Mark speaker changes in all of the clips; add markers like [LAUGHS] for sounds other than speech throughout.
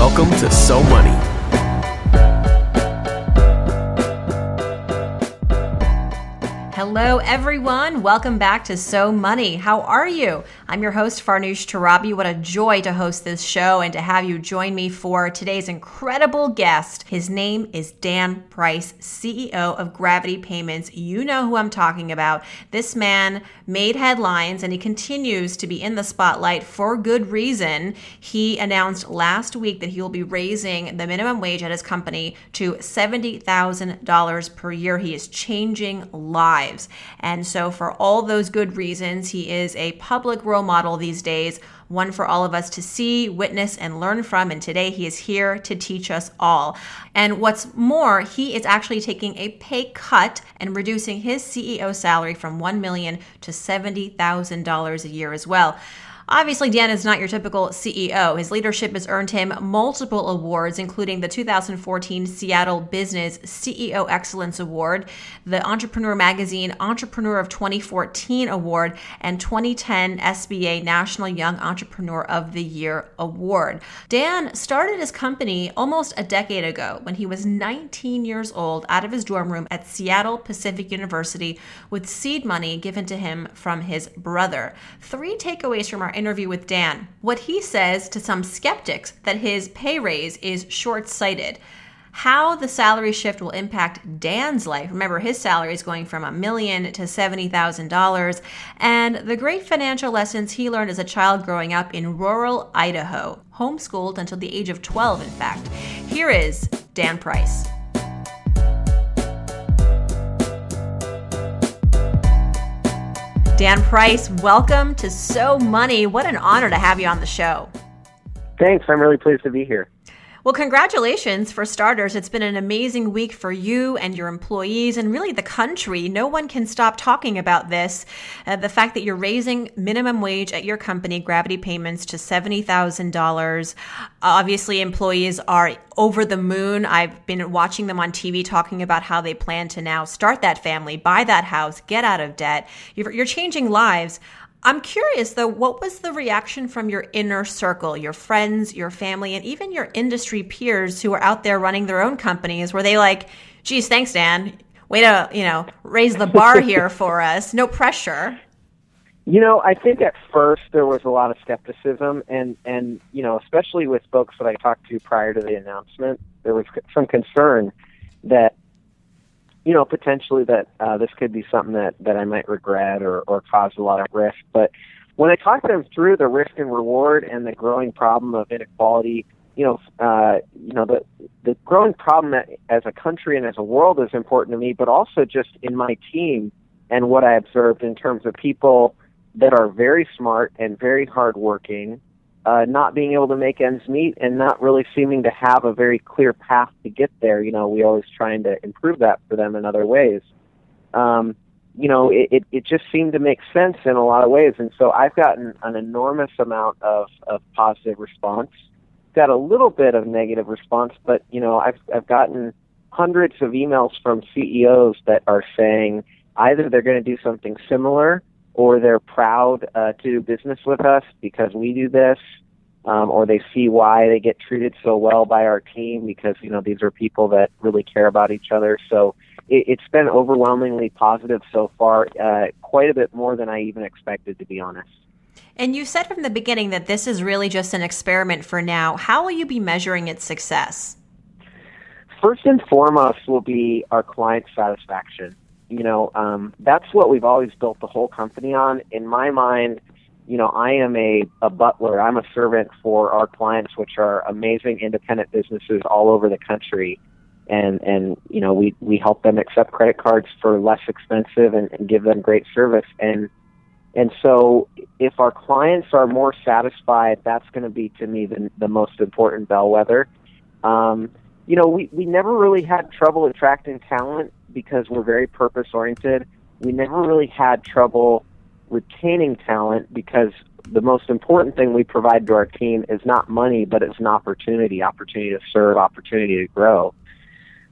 Speaker 1: Welcome to So Money.
Speaker 2: Hello, everyone. Welcome back to So Money. How are you? I'm your host, Farnoosh Torabi. What a joy to host this show and to have you join me for today's incredible guest. His name is Dan Price, CEO of Gravity Payments. You know who I'm talking about. This man made headlines and he continues to be in the spotlight for good reason. He announced last week that he will be raising the minimum wage at his company to $70,000 per year. He is changing lives lives. And so, for all those good reasons, he is a public role model these days, one for all of us to see, witness, and learn from. And today he is here to teach us all. And what's more, he is actually taking a pay cut and reducing his CEO salary from 1 million to $70,000 a year as well. Obviously, Dan is not your typical CEO. His leadership has earned him multiple awards, including the 2014 Seattle Business CEO Excellence Award, the Entrepreneur Magazine Entrepreneur of 2014 Award, and 2010 SBA National Young Entrepreneur of the Year Award. Dan started his company almost a decade ago when he was 19 years old out of his dorm room at Seattle Pacific University with seed money given to him from his brother. Three takeaways from our interview with Dan. What he says to some skeptics that his pay raise is short sighted. How the salary shift will impact Dan's life. Remember, his salary is going from a million to $70,000. And the great financial lessons he learned as a child growing up in rural Idaho, homeschooled until the age of 12, in fact. Here is Dan Price. Dan Price, welcome to So Money. What an honor to have you on the show.
Speaker 3: Thanks. I'm really pleased to be here.
Speaker 2: Well, congratulations for starters. It's been an amazing week for you and your employees and really the country. No one can stop talking about this. Uh, the fact that you're raising minimum wage at your company, Gravity Payments, to $70,000. Obviously, employees are over the moon. I've been watching them on TV talking about how they plan to now start that family, buy that house, get out of debt. You're, you're changing lives. I'm curious though, what was the reaction from your inner circle, your friends, your family, and even your industry peers who are out there running their own companies? Were they like, geez, thanks, Dan. Way to, you know, raise the bar [LAUGHS] here for us. No pressure.
Speaker 3: You know, I think at first there was a lot of skepticism, and and you know, especially with folks that I talked to prior to the announcement, there was some concern that you know, potentially that uh, this could be something that, that I might regret or, or cause a lot of risk. But when I talk them through the risk and reward and the growing problem of inequality, you know, uh, you know, the the growing problem as a country and as a world is important to me, but also just in my team and what I observed in terms of people that are very smart and very hardworking uh, not being able to make ends meet and not really seeming to have a very clear path to get there. You know, we always trying to improve that for them in other ways. Um, you know, it, it, it just seemed to make sense in a lot of ways. And so I've gotten an enormous amount of, of positive response. Got a little bit of negative response, but, you know, I've, I've gotten hundreds of emails from CEOs that are saying either they're going to do something similar or they're proud uh, to do business with us because we do this, um, or they see why they get treated so well by our team because you know these are people that really care about each other. So it, it's been overwhelmingly positive so far, uh, quite a bit more than I even expected, to be honest.
Speaker 2: And you said from the beginning that this is really just an experiment for now. How will you be measuring its success?
Speaker 3: First and foremost will be our client satisfaction you know, um, that's what we've always built the whole company on. In my mind, you know, I am a, a butler. I'm a servant for our clients, which are amazing independent businesses all over the country. And, and you know, we, we help them accept credit cards for less expensive and, and give them great service. And, and so if our clients are more satisfied, that's going to be to me the, the most important bellwether. Um, you know, we, we never really had trouble attracting talent because we're very purpose oriented. We never really had trouble retaining talent because the most important thing we provide to our team is not money, but it's an opportunity, opportunity to serve, opportunity to grow.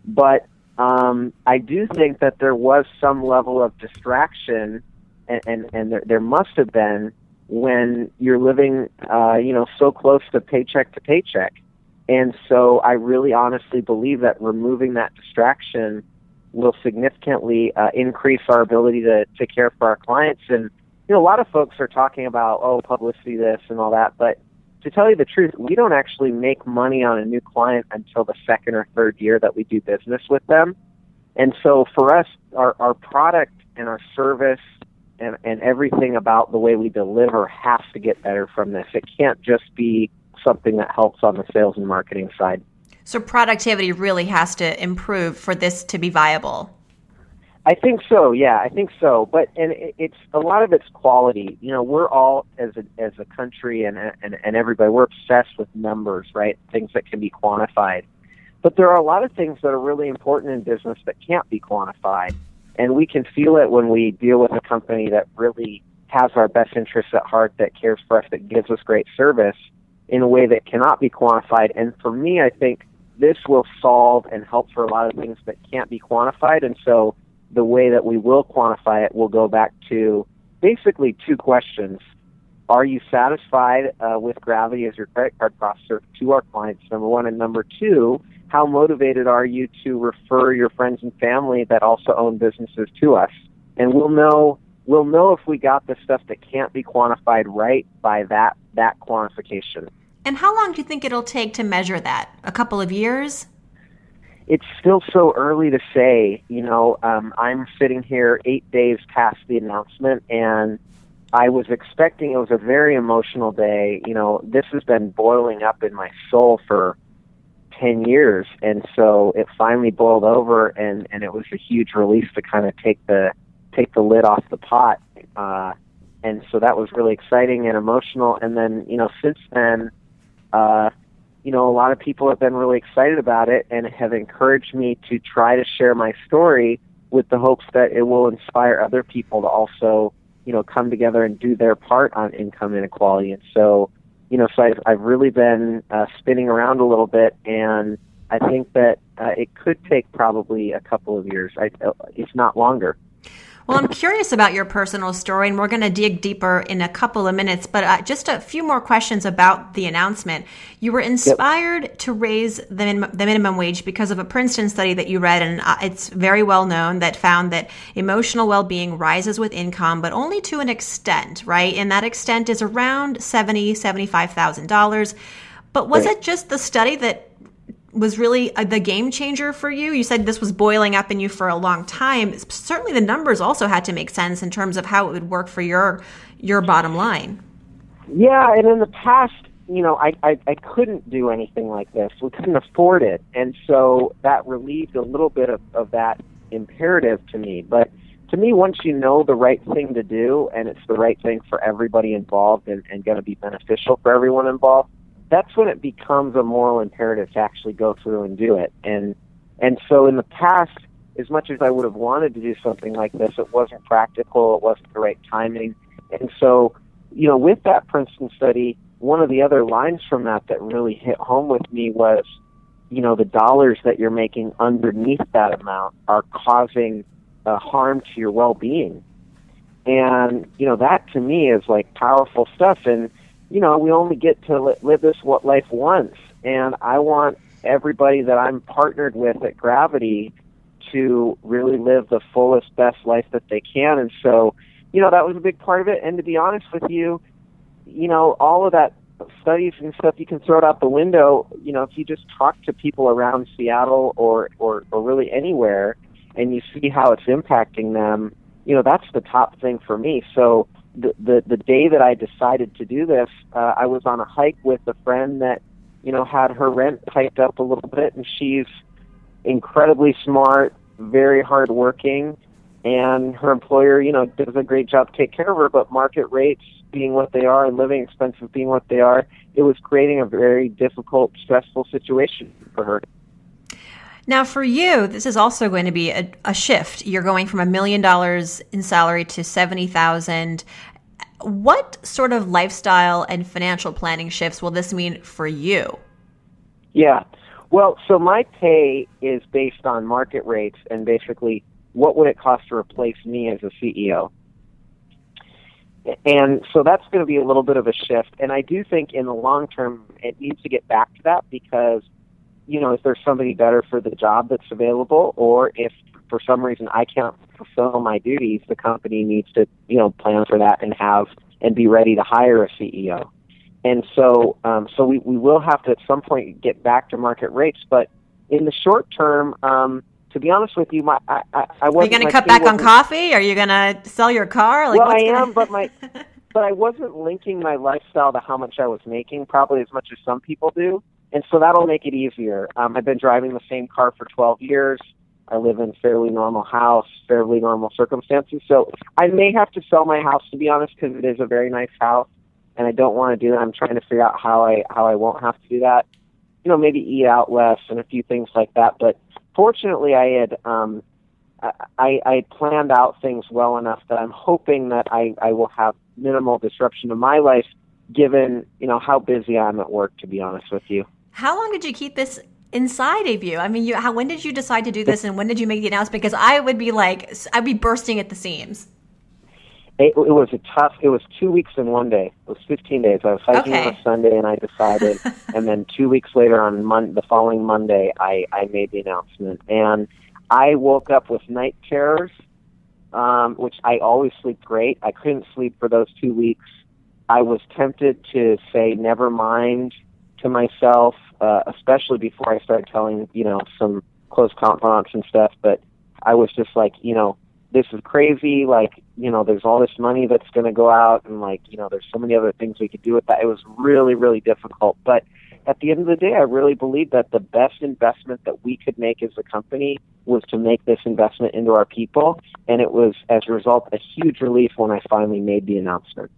Speaker 3: But um, I do think that there was some level of distraction, and, and, and there, there must have been when you're living, uh, you know, so close to paycheck to paycheck. And so I really honestly believe that removing that distraction will significantly uh, increase our ability to, to care for our clients. And, you know, a lot of folks are talking about, oh, publicity this and all that. But to tell you the truth, we don't actually make money on a new client until the second or third year that we do business with them. And so for us, our, our product and our service and, and everything about the way we deliver has to get better from this. It can't just be something that helps on the sales and marketing side.
Speaker 2: So productivity really has to improve for this to be viable.
Speaker 3: I think so. Yeah, I think so. But and it's a lot of it's quality. You know, we're all as a as a country and and and everybody we're obsessed with numbers, right? Things that can be quantified. But there are a lot of things that are really important in business that can't be quantified. And we can feel it when we deal with a company that really has our best interests at heart, that cares for us, that gives us great service in a way that cannot be quantified. And for me, I think this will solve and help for a lot of things that can't be quantified. And so the way that we will quantify it will go back to basically two questions. Are you satisfied uh, with Gravity as your credit card processor to our clients? Number one. And number two, how motivated are you to refer your friends and family that also own businesses to us? And we'll know we'll know if we got the stuff that can't be quantified right by that that quantification.
Speaker 2: And how long do you think it'll take to measure that? A couple of years?
Speaker 3: It's still so early to say. You know, um, I'm sitting here eight days past the announcement, and I was expecting it was a very emotional day. You know, this has been boiling up in my soul for 10 years and so it finally boiled over and and it was a huge release to kind of take the take the lid off the pot uh and so that was really exciting and emotional and then you know since then uh you know a lot of people have been really excited about it and have encouraged me to try to share my story with the hopes that it will inspire other people to also you know come together and do their part on income inequality and so you know, so I've, I've really been uh, spinning around a little bit, and I think that uh, it could take probably a couple of years, I, if not longer.
Speaker 2: Well, I'm curious about your personal story, and we're going to dig deeper in a couple of minutes. But uh, just a few more questions about the announcement. You were inspired yep. to raise the, min- the minimum wage because of a Princeton study that you read, and uh, it's very well known that found that emotional well being rises with income, but only to an extent, right? And that extent is around seventy, seventy-five thousand dollars. But was right. it just the study that was really uh, the game changer for you? You said this was boiling up in you for a long time. Certainly, the numbers also had to make sense in terms of how it would work for your your bottom line.
Speaker 3: Yeah, and in the past, you know, I, I I couldn't do anything like this. We couldn't afford it, and so that relieved a little bit of, of that imperative to me. But to me, once you know the right thing to do and it's the right thing for everybody involved and, and going to be beneficial for everyone involved, that's when it becomes a moral imperative to actually go through and do it. And and so in the past, as much as I would have wanted to do something like this, it wasn't practical. It wasn't the right timing. And so, you know, with that Princeton study, one of the other lines from that that really hit home with me was, you know, the dollars that you're making underneath that amount are causing uh, harm to your well-being. And you know, that to me is like powerful stuff. And you know, we only get to live this what life once, and I want everybody that I'm partnered with at Gravity to really live the fullest, best life that they can. And so, you know, that was a big part of it. And to be honest with you, you know, all of that studies and stuff you can throw it out the window. You know, if you just talk to people around Seattle or or, or really anywhere, and you see how it's impacting them, you know, that's the top thing for me. So the, the day that I decided to do this, uh, I was on a hike with a friend that, you know, had her rent hiked up a little bit, and she's incredibly smart, very hardworking, and her employer, you know, does a great job take care of her, but market rates being what they are and living expenses being what they are, it was creating a very difficult, stressful situation for her.
Speaker 2: Now, for you, this is also going to be a, a shift. You're going from a million dollars in salary to seventy thousand. What sort of lifestyle and financial planning shifts will this mean for you?
Speaker 3: Yeah, well, so my pay is based on market rates and basically what would it cost to replace me as a CEO. And so that's going to be a little bit of a shift. And I do think in the long term, it needs to get back to that because you know, if there's somebody better for the job that's available, or if for some reason I can't fulfill my duties, the company needs to, you know, plan for that and have and be ready to hire a CEO. And so, um, so we, we will have to at some point get back to market rates. But in the short term, um, to be honest with you, my I, I, I
Speaker 2: wasn't. Are you going to cut back on coffee? Are you going to sell your car?
Speaker 3: Like, well, I gonna... am, but my [LAUGHS] but I wasn't linking my lifestyle to how much I was making, probably as much as some people do and so that'll make it easier. Um, I've been driving the same car for 12 years. I live in a fairly normal house, fairly normal circumstances. So I may have to sell my house to be honest, because it is a very nice house, and I don't want to do that. I'm trying to figure out how I how I won't have to do that. You know, maybe eat out less and a few things like that. But fortunately, I had um, I, I planned out things well enough that I'm hoping that I, I will have minimal disruption to my life, given you know how busy I'm at work. To be honest with you.
Speaker 2: How long did you keep this inside of you? I mean, you, how, when did you decide to do this and when did you make the announcement? Because I would be like, I'd be bursting at the seams.
Speaker 3: It, it was a tough, it was two weeks in one day. It was 15 days. I was hiking okay. on a Sunday and I decided. [LAUGHS] and then two weeks later on Mon- the following Monday, I, I made the announcement. And I woke up with night terrors, um, which I always sleep great. I couldn't sleep for those two weeks. I was tempted to say, never mind to myself uh, especially before I started telling, you know, some close confidants and stuff. But I was just like, you know, this is crazy. Like, you know, there's all this money that's going to go out, and like, you know, there's so many other things we could do with that. It was really, really difficult. But at the end of the day, I really believe that the best investment that we could make as a company was to make this investment into our people. And it was, as a result, a huge relief when I finally made the announcement.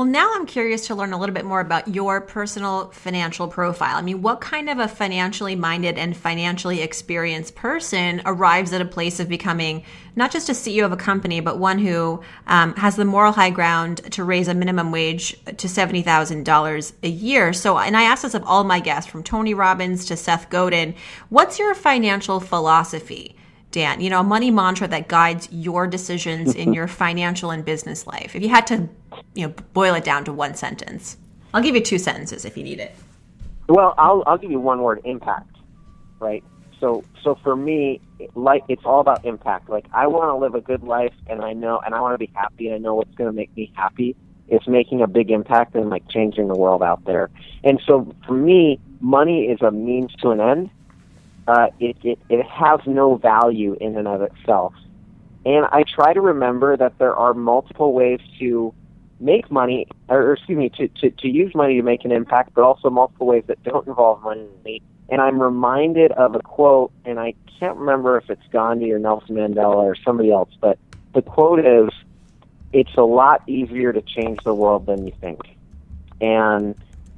Speaker 2: Well, now I'm curious to learn a little bit more about your personal financial profile. I mean, what kind of a financially minded and financially experienced person arrives at a place of becoming not just a CEO of a company, but one who um, has the moral high ground to raise a minimum wage to $70,000 a year? So, and I ask this of all my guests, from Tony Robbins to Seth Godin, what's your financial philosophy? Dan, you know, a money mantra that guides your decisions in [LAUGHS] your financial and business life. If you had to, you know, boil it down to one sentence, I'll give you two sentences if you need it.
Speaker 3: Well, I'll I'll give you one word: impact. Right. So so for me, like it's all about impact. Like I want to live a good life, and I know, and I want to be happy. And I know what's going to make me happy. It's making a big impact and like changing the world out there. And so for me, money is a means to an end uh, it, it, it has no value in and of itself. And I try to remember that there are multiple ways to make money, or excuse me, to, to, to use money to make an impact, but also multiple ways that don't involve money. And I'm reminded of a quote, and I can't remember if it's Gandhi or Nelson Mandela or somebody else, but the quote is, it's a lot easier to change the world than you think. And,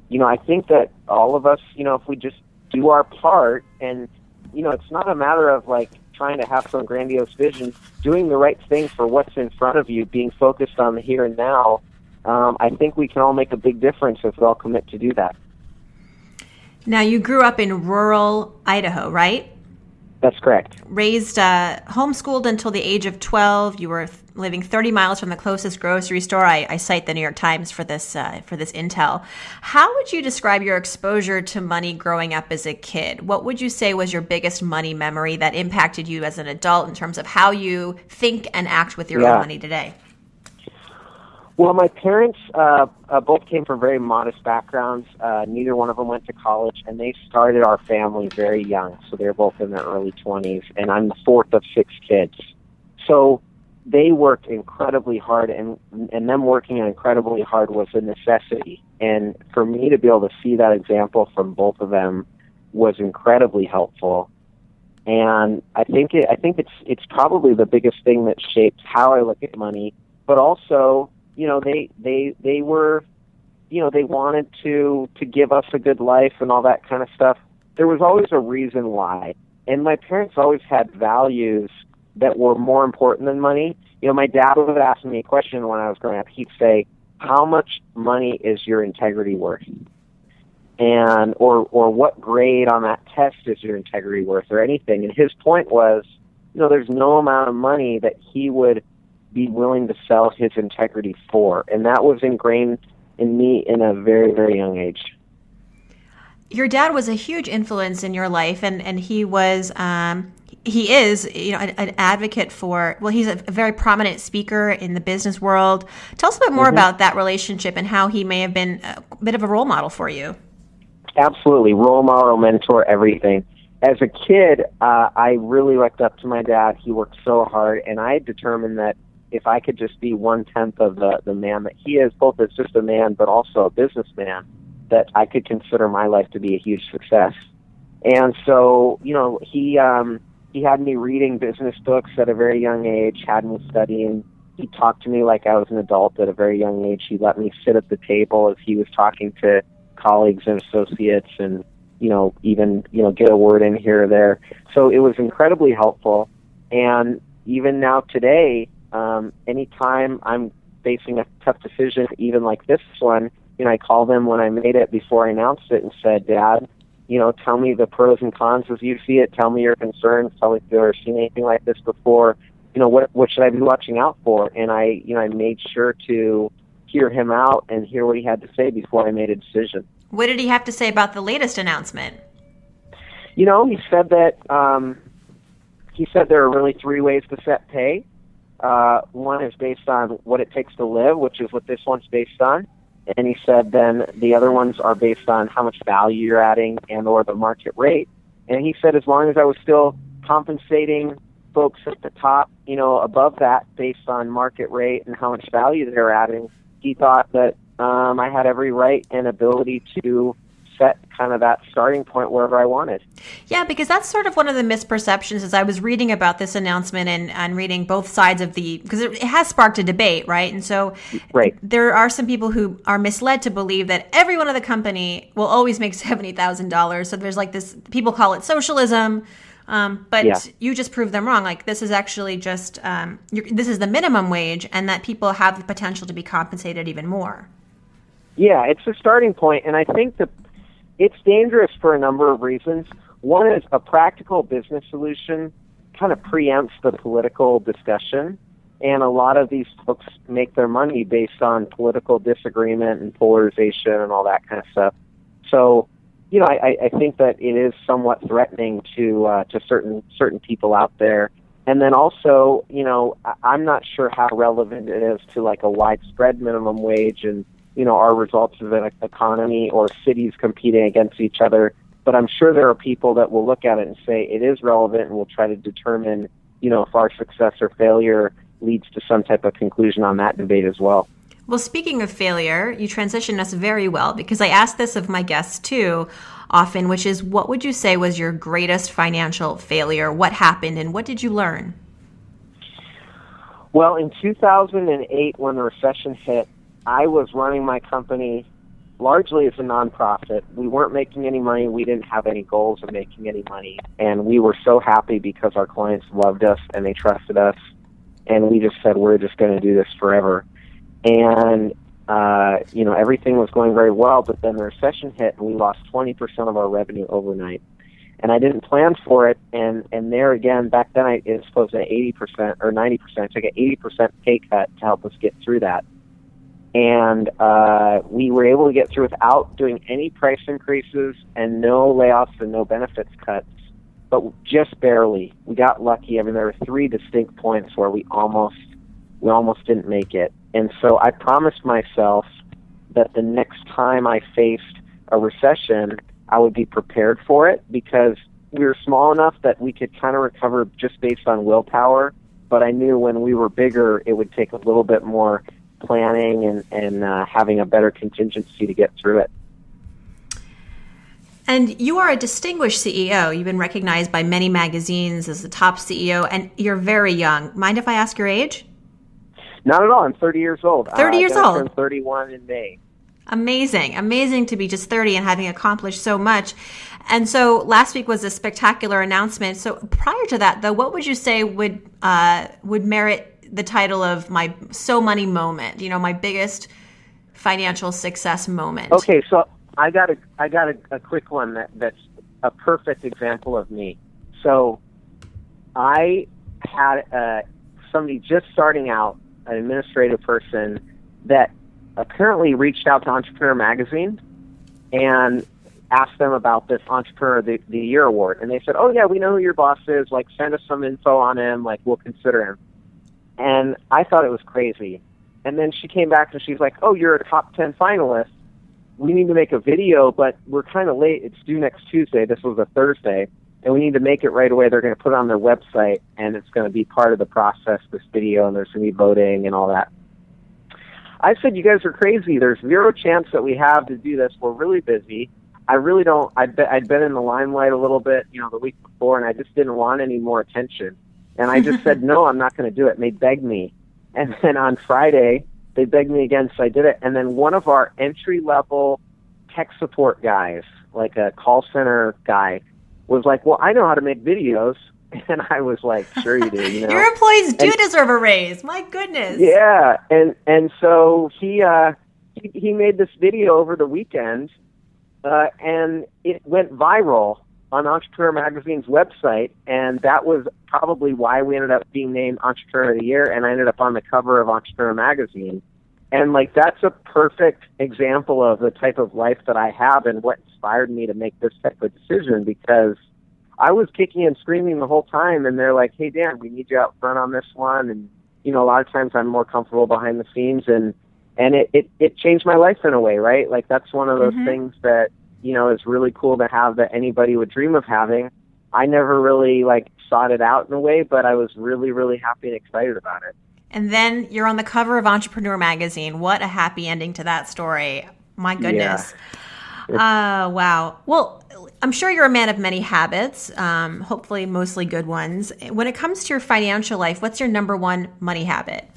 Speaker 3: you know, I think that all of us, you know, if we just do our part and you know it's not a matter of like trying to have some grandiose vision doing the right thing for what's in front of you being focused on the here and now um, i think we can all make a big difference if we all commit to do that
Speaker 2: now you grew up in rural idaho right
Speaker 3: that's correct.
Speaker 2: Raised, uh, homeschooled until the age of 12. You were living 30 miles from the closest grocery store. I, I cite the New York Times for this uh, for this intel. How would you describe your exposure to money growing up as a kid? What would you say was your biggest money memory that impacted you as an adult in terms of how you think and act with your yeah. own money today?
Speaker 3: Well, my parents uh, uh, both came from very modest backgrounds. Uh, neither one of them went to college, and they started our family very young. So they're both in their early 20s, and I'm the fourth of six kids. So they worked incredibly hard, and and them working incredibly hard was a necessity. And for me to be able to see that example from both of them was incredibly helpful. and I think it, I think it's it's probably the biggest thing that shapes how I look at money. But also, you know, they they they were, you know, they wanted to to give us a good life and all that kind of stuff. There was always a reason why, and my parents always had values that were more important than money. You know, my dad would ask me a question when I was growing up. He'd say, "How much money is your integrity worth?" and or or what grade on that test is your integrity worth or anything and his point was you know there's no amount of money that he would be willing to sell his integrity for and that was ingrained in me in a very very young age
Speaker 2: your dad was a huge influence in your life and and he was um he is you know an, an, advocate for well he's a, very prominent speaker in the business world tell us a bit more mm-hmm. about that relationship and how he may have been a bit of a role model for you
Speaker 3: absolutely role model, mentor, everything. As a kid, uh, I really looked up to my dad. He worked so hard, and I determined that if I could just be one tenth of the the man that he is, both as just a man but also a businessman, that I could consider my life to be a huge success. And so, you know, he um, he had me reading business books at a very young age, had me studying. He talked to me like I was an adult at a very young age. He let me sit at the table as he was talking to colleagues and associates and you know even you know get a word in here or there so it was incredibly helpful and even now today um, anytime i'm facing a tough decision even like this one you know i call them when i made it before i announced it and said dad you know tell me the pros and cons as you see it tell me your concerns tell me if you've ever seen anything like this before you know what what should i be watching out for and i you know i made sure to hear him out and hear what he had to say before I made a decision.
Speaker 2: What did he have to say about the latest announcement?
Speaker 3: You know, he said that um, he said there are really three ways to set pay. Uh, one is based on what it takes to live, which is what this one's based on. And he said then the other ones are based on how much value you're adding and or the market rate. And he said as long as I was still compensating folks at the top, you know, above that based on market rate and how much value they're adding, he thought that um, I had every right and ability to set kind of that starting point wherever I wanted.
Speaker 2: Yeah, because that's sort of one of the misperceptions as I was reading about this announcement and, and reading both sides of the because it, it, has sparked a debate, right? And so
Speaker 3: right.
Speaker 2: there are some people who are misled to believe that everyone at the company will always make [LAUGHS] $70,000. So there's like this people call it socialism um, but yeah. you just proved them wrong. Like this is actually just um, this is the minimum wage, and that people have the potential to be compensated even more.
Speaker 3: Yeah, it's a starting point, and I think that it's dangerous for a number of reasons. One is a practical business solution kind of preempts the political discussion, and a lot of these folks make their money based on political disagreement and polarization and all that kind of stuff. So you know, I, I think that it is somewhat threatening to uh, to certain certain people out there. And then also, you know, I'm not sure how relevant it is to like a widespread minimum wage and you know our results of an economy or cities competing against each other. But I'm sure there are people that will look at it and say it is relevant and will try to determine, you know, if our success or failure leads to some type of conclusion on that debate as well.
Speaker 2: Well, speaking of failure, you transitioned us very well because I ask this of my guests too often, which is what would you say was your greatest financial failure? What happened and what did you learn?
Speaker 3: Well, in 2008, when the recession hit, I was running my company largely as a nonprofit. We weren't making any money. We didn't have any goals of making any money. And we were so happy because our clients loved us and they trusted us. And we just said, we're just going to do this forever and uh, you know everything was going very well. But then the recession hit, and we lost 20% of our revenue overnight. And I didn't plan for it, and and there again, back then I, it was supposed to 80% or 90%. I took an 80% pay cut to help us get through that, and uh, we were able to get through without doing any price increases and no layoffs and no benefits cuts but just barely. We got lucky. I mean, there were three distinct points where we almost we almost didn't make it. And so I promised myself that the next time I faced a recession, I would be prepared for it because we were small enough that we could kind of recover just based on willpower. But I knew when we were bigger, it would take a little bit more planning and, and uh, having a better contingency to get through it.
Speaker 2: And you are a distinguished CEO. You've been recognized by many magazines as the top CEO, and you're very young. Mind if I ask your age?
Speaker 3: Not at all. I'm 30 years old.
Speaker 2: 30
Speaker 3: uh,
Speaker 2: years old.
Speaker 3: Turn 31 in May.
Speaker 2: Amazing. Amazing to be just 30 and having accomplished so much. And so last week was a spectacular announcement. So prior to that, though, what would you say would uh, would merit the title of my so money moment? You know, my biggest financial success moment.
Speaker 3: Okay, so I got a I got a, a quick one that that's a perfect example of me. So I had uh, somebody just starting out, an administrative person that apparently reached out to Entrepreneur Magazine and asked them about this Entrepreneur of the, the Year award, and they said, "Oh yeah, we know who your boss is. Like, send us some info on him. Like, we'll consider him." And I thought it was crazy. And then she came back and she's like, "Oh, you're a top ten finalist. We need to make a video, but we're kind of late. It's due next Tuesday. This was a Thursday, and we need to make it right away. They're going to put it on their website, and it's going to be part of the process. This video, and there's going to be voting and all that." I said, "You guys are crazy. There's zero chance that we have to do this. We're really busy. I really don't. I'd, be, I'd been in the limelight a little bit, you know, the week before, and I just didn't want any more attention. And I just said, [LAUGHS] no, I'm not going to do it. And they begged me. And [LAUGHS] then on Friday, they begged me again, so I did it. And then one of our entry level tech support guys, like a call center guy, was like, well, I know how to make videos. [LAUGHS] And I was like, sure you do. You know?
Speaker 2: Your employees do
Speaker 3: And-
Speaker 2: deserve a raise. My goodness.
Speaker 3: Yeah, and and so he uh he, he made this video over the weekend, uh, and it went viral on Entrepreneur Magazine's website, and that was probably why we ended up being named Entrepreneur of the Year, and I ended up on the cover of Entrepreneur Magazine. And like that's a perfect example of the type of life that I have and what inspired me to make this type of decision because I was kicking and screaming the whole time, and they're like, "Hey Dan, we need you out front on this one." And you know, a lot of times I'm more comfortable behind the scenes, and and it it, it changed my life in a way, right? Like that's one of those
Speaker 2: Mhm.
Speaker 3: things that you know is really cool to have that anybody would dream of having. I never really like sought it out in a way, but I was really really happy and excited about it.
Speaker 2: And then you're on the cover of Entrepreneur Magazine. What a happy ending to that story. My goodness. Uh, wow. Well, I'm sure you're a man of many habits, um, hopefully, mostly good ones. When it comes to your financial life, what's your number one money habit?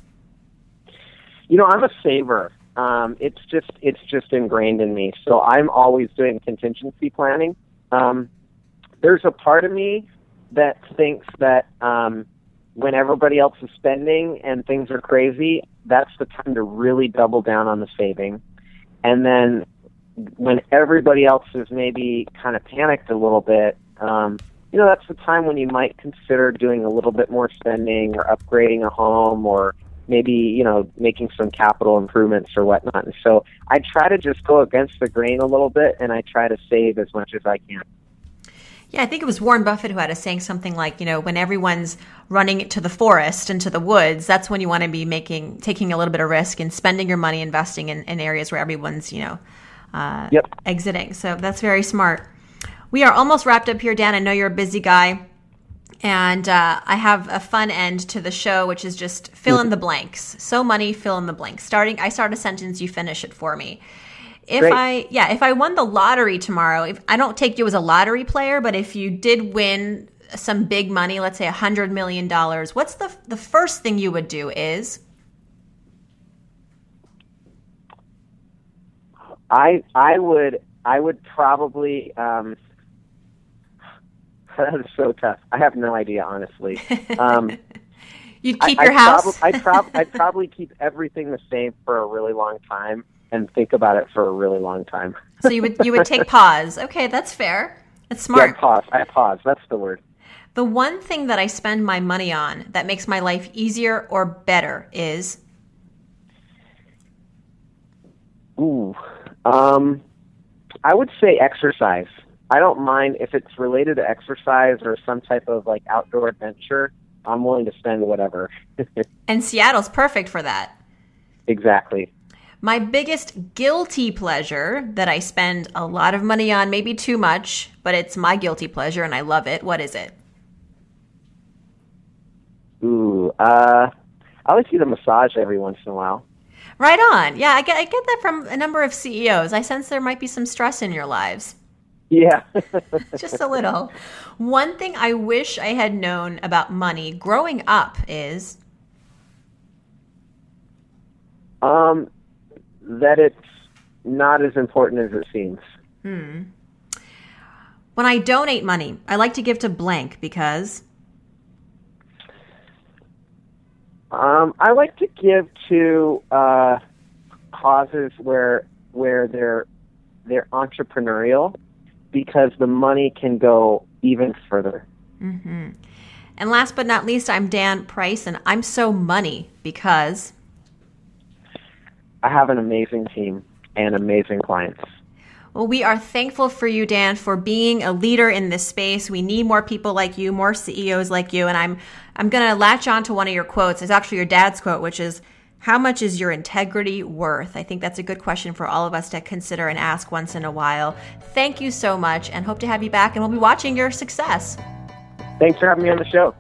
Speaker 3: You know, I'm a saver. Um, it's just it's just ingrained in me. So I'm always doing contingency planning. Um, there's a part of me that thinks that um, when everybody else is spending and things are crazy, that's the time to really double down on the saving. And then when everybody else is maybe kind of panicked a little bit, um, you know, that's the time when you might consider doing a little bit more spending or upgrading a home or maybe, you know, making some capital improvements or whatnot. And so I try to just go against the grain a little bit and I try to save as much as I can.
Speaker 2: Yeah, I think it was Warren Buffett who had a saying something like, you know, when everyone's running to the forest and to the woods, that's when you want to be making, taking a little bit of risk and spending your money investing in, in areas where everyone's, you know, uh,
Speaker 3: Yep.
Speaker 2: exiting. So that's very smart. We are almost wrapped up here, Dan. I know you're a busy guy. And uh, I have a fun end to the show, which is just fill in the blanks. So money, fill in the blanks. Starting, I start a sentence, you finish it for me. If
Speaker 3: Great.
Speaker 2: I, yeah, if I won the lottery tomorrow, if I don't take you as a lottery player, but if you did win some big money, let's say a hundred million dollars, what's the the first thing you would do? Is
Speaker 3: I I would I would probably um [LAUGHS] that is so tough. I have no idea honestly. [LAUGHS] Um
Speaker 2: you'd keep
Speaker 3: I,
Speaker 2: your
Speaker 3: I'd
Speaker 2: house?
Speaker 3: prob- I'd, prob- I'd [LAUGHS] probably keep everything the same for a really long time and think about it for a really long time.
Speaker 2: so you would you would take [LAUGHS] pause. Okay, that's fair. That's
Speaker 3: Yeah,
Speaker 2: smart.
Speaker 3: pause. I pause. That's the word.
Speaker 2: The one thing that I spend my money on that makes my life easier or better is
Speaker 3: Ooh. Um, I would say exercise. I don't mind if it's related to exercise or some type of like outdoor adventure. I'm willing to spend whatever. [LAUGHS]
Speaker 2: and Seattle's perfect for that.
Speaker 3: exactly.
Speaker 2: My biggest guilty pleasure that I spend a lot of money on, maybe too much, but it's my guilty pleasure and I love it. What is it?
Speaker 3: Ooh. Uh, I like to get a massage every once in a while.
Speaker 2: Right on. Yeah, I get I get that from a number of CEOs. I sense there might be some stress in your lives.
Speaker 3: Yeah. [LAUGHS]
Speaker 2: Just a little. One thing I wish I had known about money growing up is
Speaker 3: um, that it's not as important as it seems.
Speaker 2: when I donate money, I like to give to blank because
Speaker 3: Um, I like to give to uh, causes where where they're they're entrepreneurial because the money can go even further.
Speaker 2: And last but not least, I'm Dan Price, and I'm so money because
Speaker 3: I have an amazing team and amazing clients.
Speaker 2: well, we are thankful for you, Dan, for being a leader in this space. We need more people like you, more CEOs like you, and I'm I'm gonna latch on to one of your quotes. It's actually your dad's quote, which is. How much is your integrity worth? I think that's a good question for all of us to consider and ask once in a while. Thank you so much and hope to have you back, and we'll be watching your success.
Speaker 3: Thanks for having me on the show.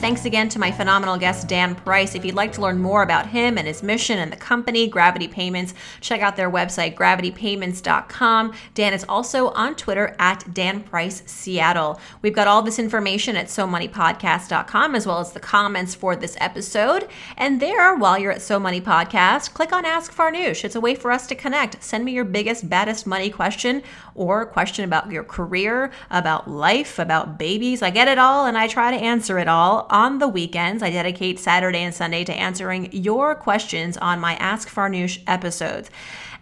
Speaker 2: Thanks again to my phenomenal guest, Dan Price. If you'd like to learn more about him and his mission and the company, Gravity Payments, check out their website, gravitypayments.com. Dan is also on Twitter at Dan Price Seattle. We've got all this information at SoMoneyPodcast.com as well as the comments for this episode. And there, while you're at So Money Podcast, click on Ask Farnoosh. It's a way for us to connect. Send me your biggest, baddest money question or question about your career, about life, about babies. I get it all and I try to answer it all on the weekends. I dedicate Saturday and Sunday to answering your questions on my Ask Farnoosh episodes.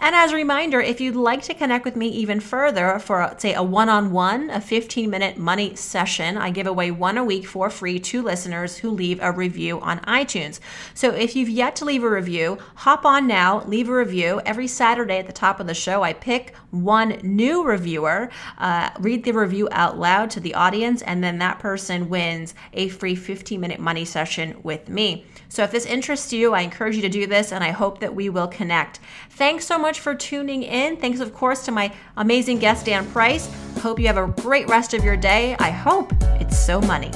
Speaker 2: And as a reminder, if you'd like to connect with me even further for, say, a one on one, a 15 minute money session, I give away one a week for free to listeners who leave a review on iTunes. So if you've yet to leave a review, hop on now, leave a review. Every Saturday at the top of the show, I pick one new reviewer, uh, read the review out loud to the audience, and then that person wins a free 15 minute money session with me. So if this interests you, I encourage you to do this, and I hope that we will connect. Thanks so much for tuning in. Thanks, of course, to my amazing guest, Dan Price. Hope you have a great rest of your day. I hope it's so money.